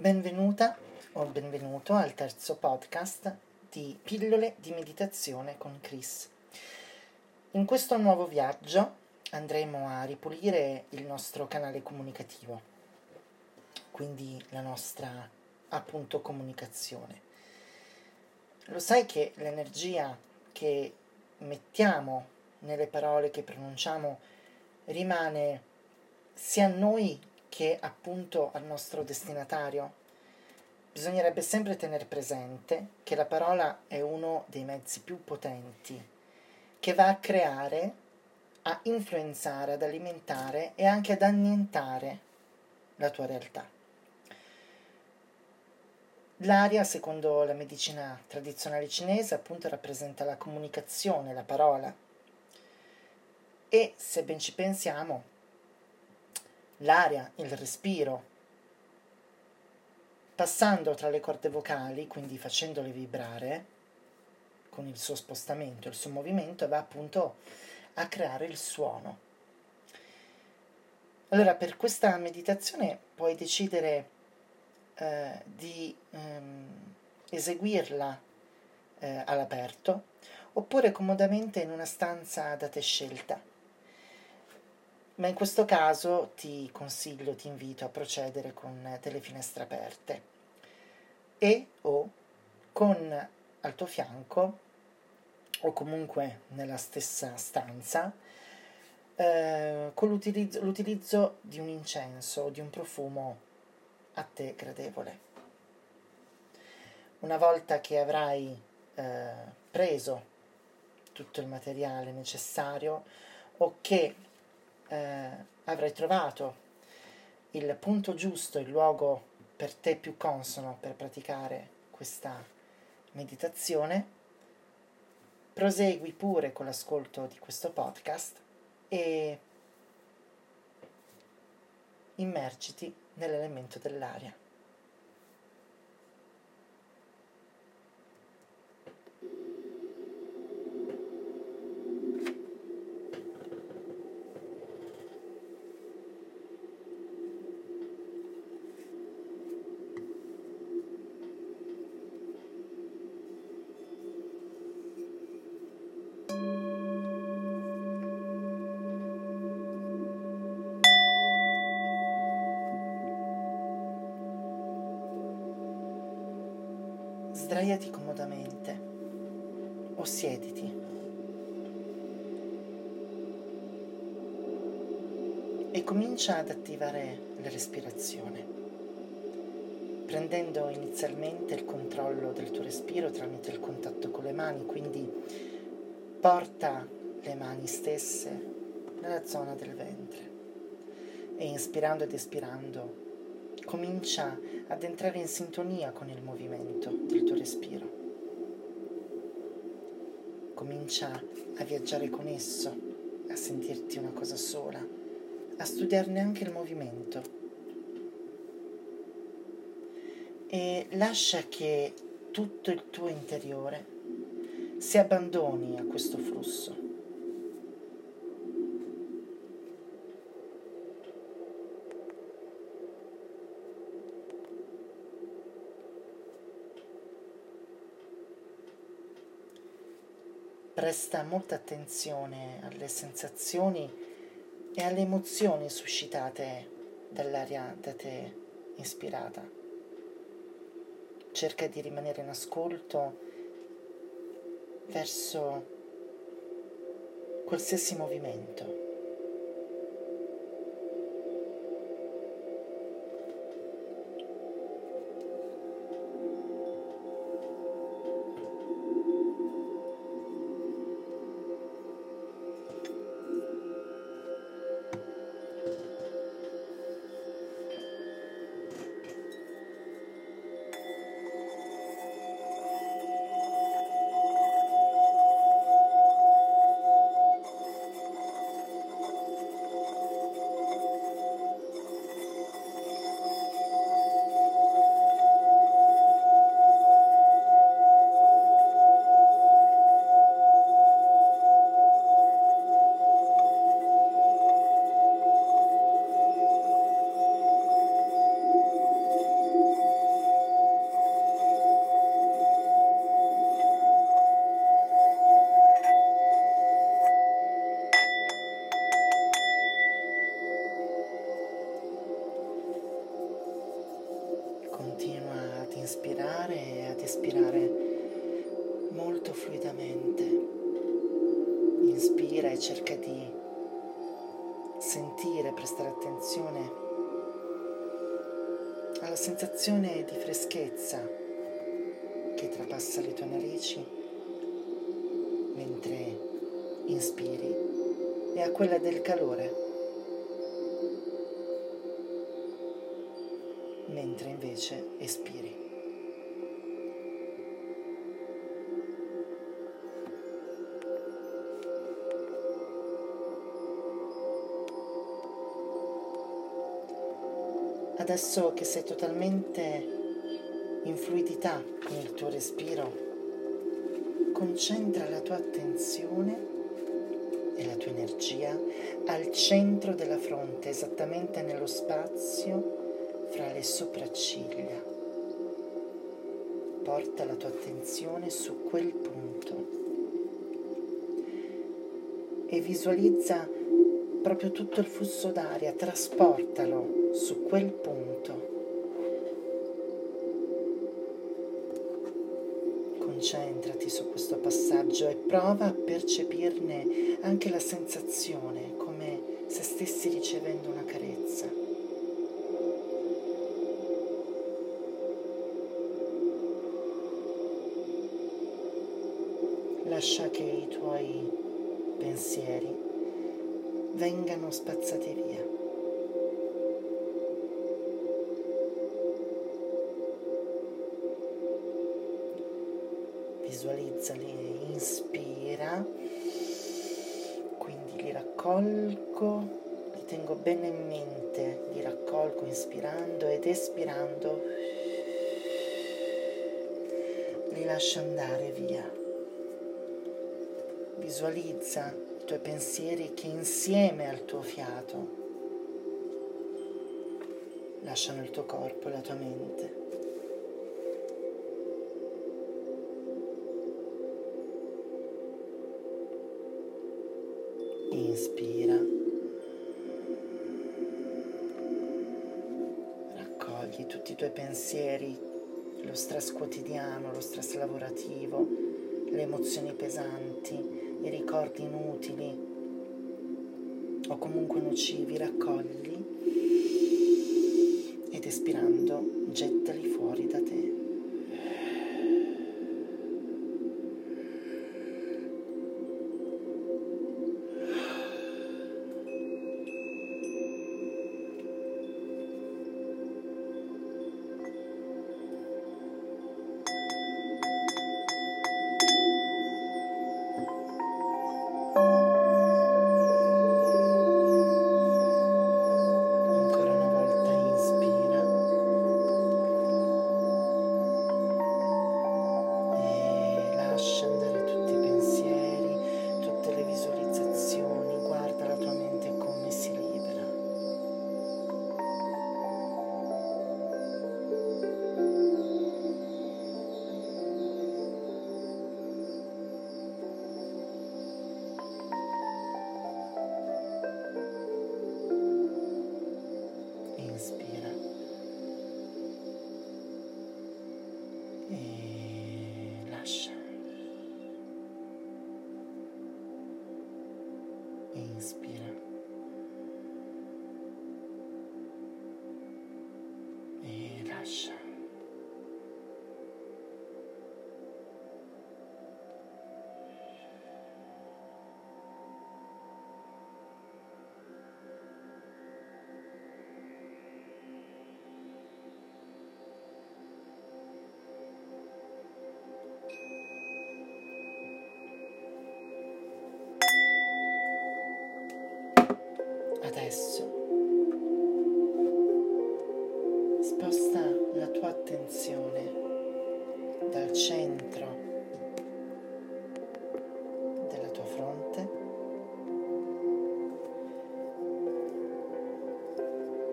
Benvenuta o benvenuto al terzo podcast di Pillole di meditazione con Chris. In questo nuovo viaggio andremo a ripulire il nostro canale comunicativo, quindi la nostra appunto comunicazione. Lo sai che l'energia che mettiamo nelle parole che pronunciamo rimane sia a noi che appunto al nostro destinatario? Bisognerebbe sempre tenere presente che la parola è uno dei mezzi più potenti che va a creare, a influenzare, ad alimentare e anche ad annientare la tua realtà. L'aria, secondo la medicina tradizionale cinese, appunto rappresenta la comunicazione, la parola. E se ben ci pensiamo, l'aria, il respiro, passando tra le corde vocali, quindi facendole vibrare con il suo spostamento, il suo movimento, va appunto a creare il suono. Allora, per questa meditazione puoi decidere eh, di ehm, eseguirla eh, all'aperto oppure comodamente in una stanza da te scelta ma in questo caso ti consiglio, ti invito a procedere con delle finestre aperte e o con al tuo fianco o comunque nella stessa stanza eh, con l'utilizzo, l'utilizzo di un incenso o di un profumo a te gradevole. Una volta che avrai eh, preso tutto il materiale necessario o che eh, avrai trovato il punto giusto, il luogo per te più consono per praticare questa meditazione, prosegui pure con l'ascolto di questo podcast e immergiti nell'elemento dell'aria. Sdraiati comodamente. O siediti. E comincia ad attivare la respirazione, prendendo inizialmente il controllo del tuo respiro tramite il contatto con le mani, quindi porta le mani stesse nella zona del ventre. E inspirando ed espirando comincia ad entrare in sintonia con il movimento del tuo respiro. Comincia a viaggiare con esso, a sentirti una cosa sola, a studiarne anche il movimento. E lascia che tutto il tuo interiore si abbandoni a questo flusso. Presta molta attenzione alle sensazioni e alle emozioni suscitate dall'aria da te ispirata. Cerca di rimanere in ascolto verso qualsiasi movimento. Trapassa le tue narici mentre inspiri e a quella del calore mentre invece espiri. Adesso che sei totalmente in fluidità il tuo respiro, concentra la tua attenzione e la tua energia al centro della fronte, esattamente nello spazio fra le sopracciglia. Porta la tua attenzione su quel punto e visualizza proprio tutto il flusso d'aria, trasportalo su quel punto. Passaggio e prova a percepirne anche la sensazione, come se stessi ricevendo una carezza. lascia che i tuoi pensieri vengano spazzati via. Inspirando ed espirando, li lascio andare via. Visualizza i tuoi pensieri che insieme al tuo fiato lasciano il tuo corpo e la tua mente. Pensieri, lo stress quotidiano, lo stress lavorativo, le emozioni pesanti, i ricordi inutili o comunque nocivi, raccogli ed espirando gettali fuori da te.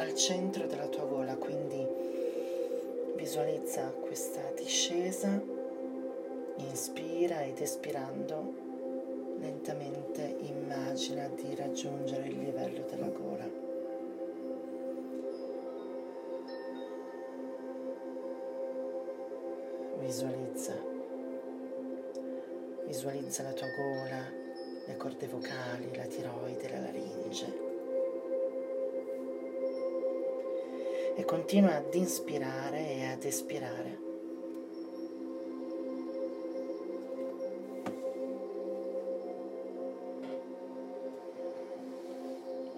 Al centro della tua gola, quindi visualizza questa discesa, inspira ed espirando lentamente immagina di raggiungere il livello della gola. visualizza. Visualizza la tua gola, le corde vocali, la tiroide, la laringe. Continua ad inspirare e ad espirare.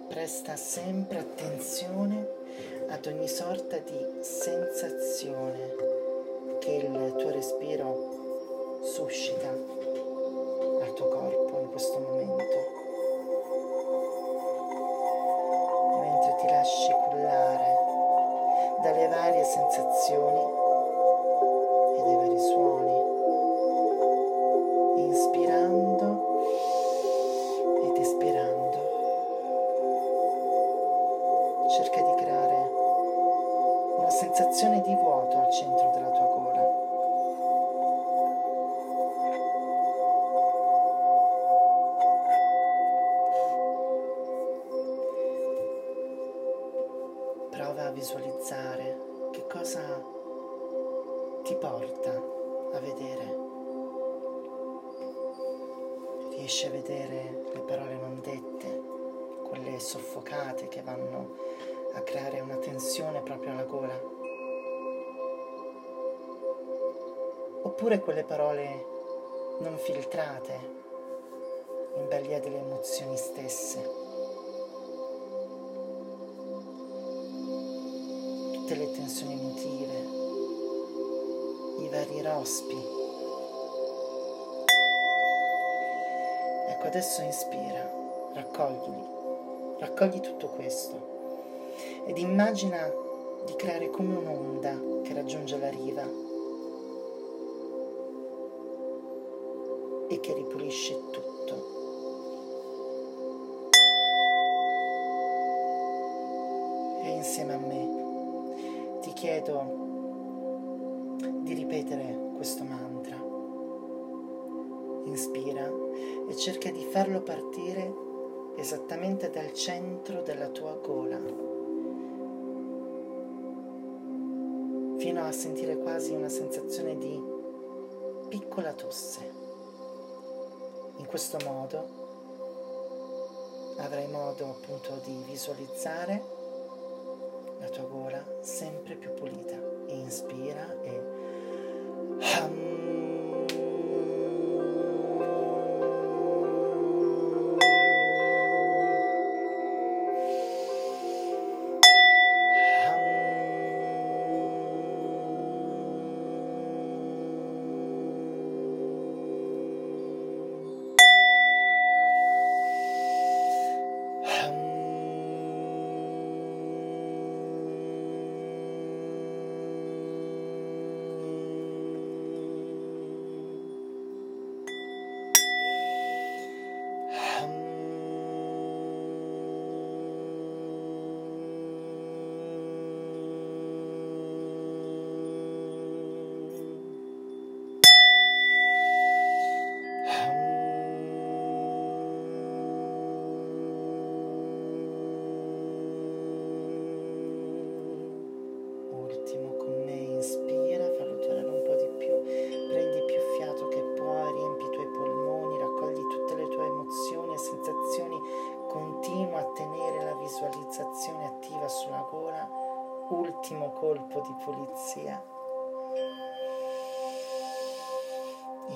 Presta sempre attenzione ad ogni sorta di sensazione che il tuo respiro suscita Cerca di creare una sensazione di vuoto al centro della Quelle parole non filtrate, in balia delle emozioni stesse. Tutte le tensioni emotive, i vari rospi. Ecco, adesso inspira, raccoglili, raccogli tutto questo ed immagina di creare come un'onda che raggiunge la riva e che ripulisce tutto. E insieme a me ti chiedo di ripetere questo mantra. Inspira e cerca di farlo partire esattamente dal centro della tua gola. fino a sentire quasi una sensazione di piccola tosse. In questo modo avrai modo appunto di visualizzare la tua gola sempre più pulita. Inspira e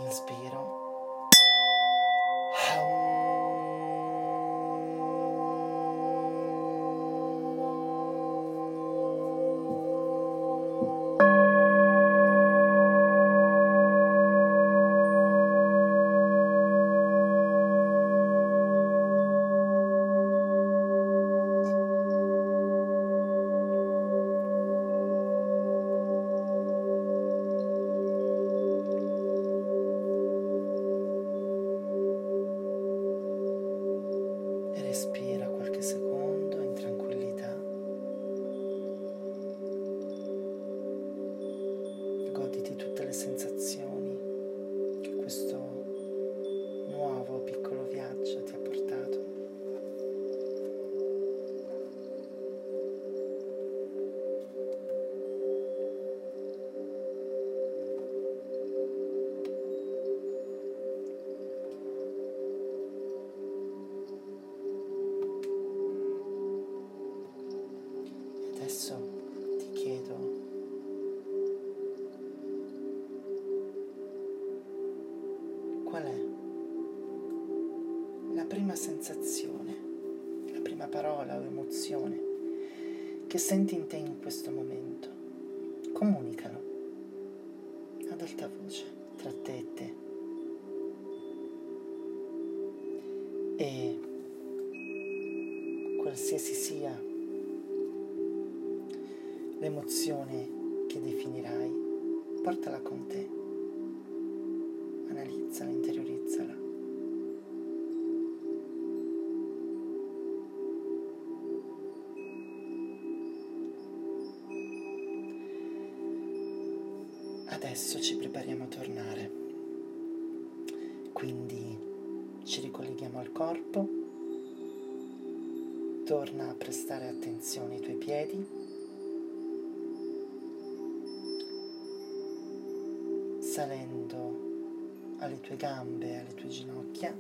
Inspiro. prima sensazione, la prima parola o emozione che senti in te in questo momento. Comunicalo ad alta voce tra te e te. E qualsiasi sia l'emozione che definirai, portala con te. Adesso ci prepariamo a tornare, quindi ci ricolleghiamo al corpo, torna a prestare attenzione ai tuoi piedi, salendo alle tue gambe, alle tue ginocchia.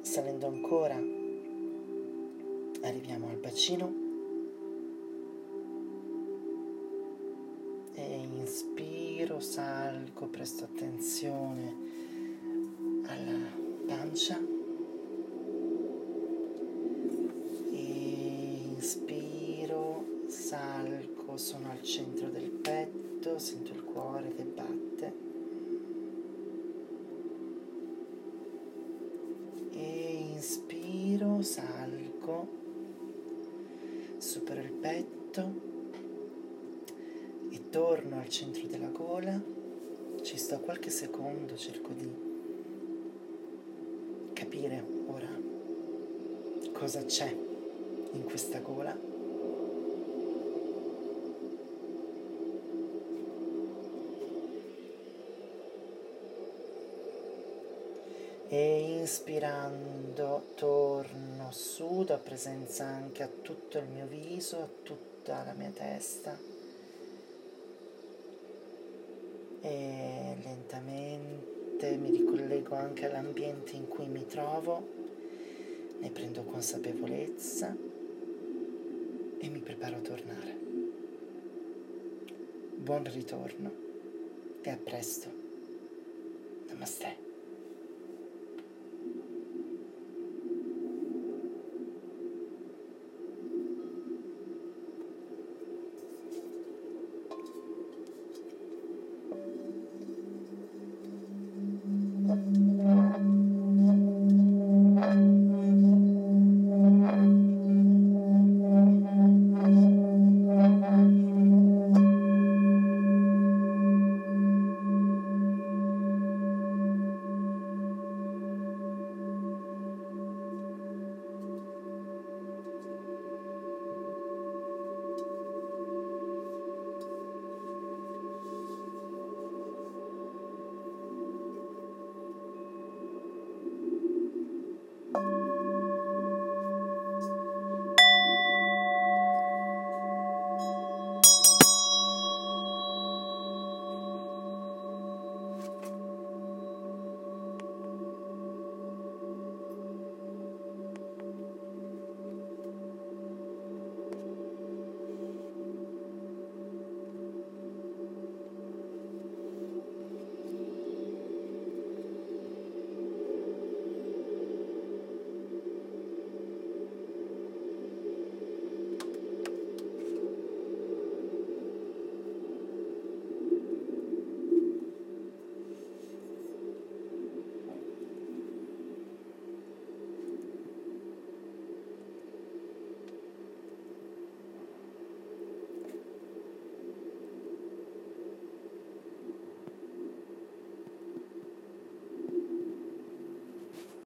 Salendo ancora, arriviamo al bacino inspiro, salgo, presto attenzione alla pancia. Al centro della gola. Ci sto qualche secondo, cerco di capire ora cosa c'è in questa gola. e inspirando torno su, do presenza anche a tutto il mio viso, a tutta la mia testa e lentamente mi ricollego anche all'ambiente in cui mi trovo, ne prendo consapevolezza e mi preparo a tornare. Buon ritorno e a presto. Namaste.